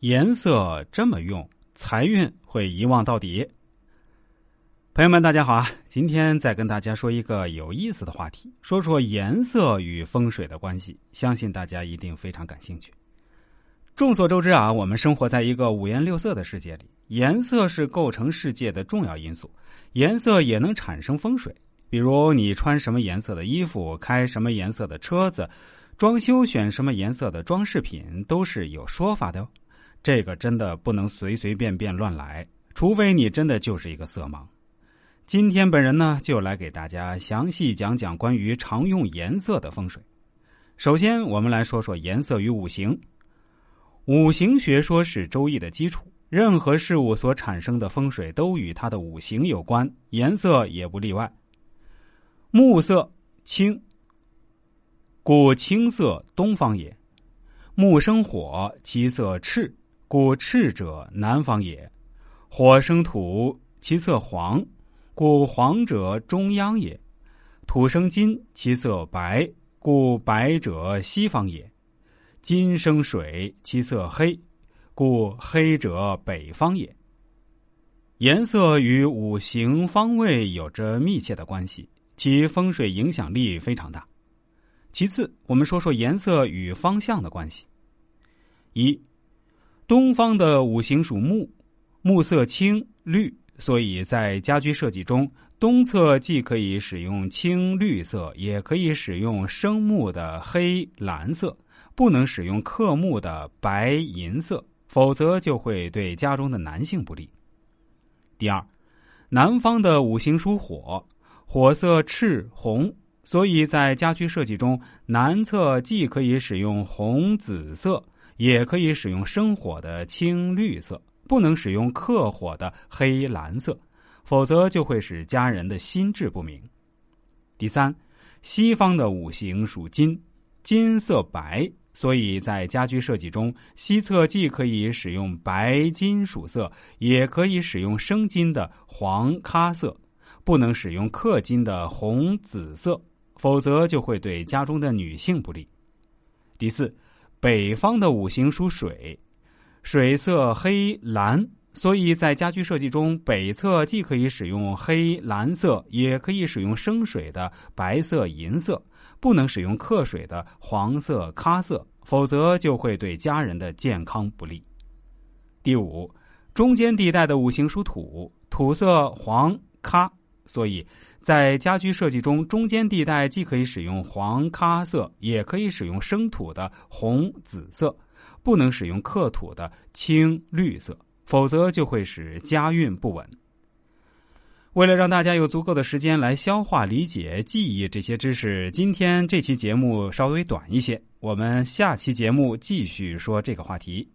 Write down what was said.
颜色这么用，财运会遗忘到底。朋友们，大家好啊！今天再跟大家说一个有意思的话题，说说颜色与风水的关系，相信大家一定非常感兴趣。众所周知啊，我们生活在一个五颜六色的世界里，颜色是构成世界的重要因素，颜色也能产生风水。比如你穿什么颜色的衣服，开什么颜色的车子。装修选什么颜色的装饰品都是有说法的哟，这个真的不能随随便便乱来，除非你真的就是一个色盲。今天本人呢就来给大家详细讲讲关于常用颜色的风水。首先，我们来说说颜色与五行。五行学说是周易的基础，任何事物所产生的风水都与它的五行有关，颜色也不例外。木色青。故青色东方也，木生火，其色赤，故赤者南方也；火生土，其色黄，故黄者中央也；土生金，其色白，故白者西方也；金生水，其色黑，故黑者北方也。颜色与五行方位有着密切的关系，其风水影响力非常大。其次，我们说说颜色与方向的关系。一，东方的五行属木，木色青绿，所以在家居设计中，东侧既可以使用青绿色，也可以使用生木的黑蓝色，不能使用克木的白银色，否则就会对家中的男性不利。第二，南方的五行属火，火色赤红。所以在家居设计中，南侧既可以使用红紫色，也可以使用生火的青绿色，不能使用克火的黑蓝色，否则就会使家人的心智不明。第三，西方的五行属金，金色白，所以在家居设计中，西侧既可以使用白金属色，也可以使用生金的黄咖色，不能使用克金的红紫色。否则就会对家中的女性不利。第四，北方的五行属水，水色黑蓝，所以在家居设计中，北侧既可以使用黑蓝色，也可以使用生水的白色银色，不能使用克水的黄色咖色，否则就会对家人的健康不利。第五，中间地带的五行属土，土色黄咖。所以在家居设计中，中间地带既可以使用黄咖色，也可以使用生土的红紫色，不能使用克土的青绿色，否则就会使家运不稳。为了让大家有足够的时间来消化、理解、记忆这些知识，今天这期节目稍微短一些，我们下期节目继续说这个话题。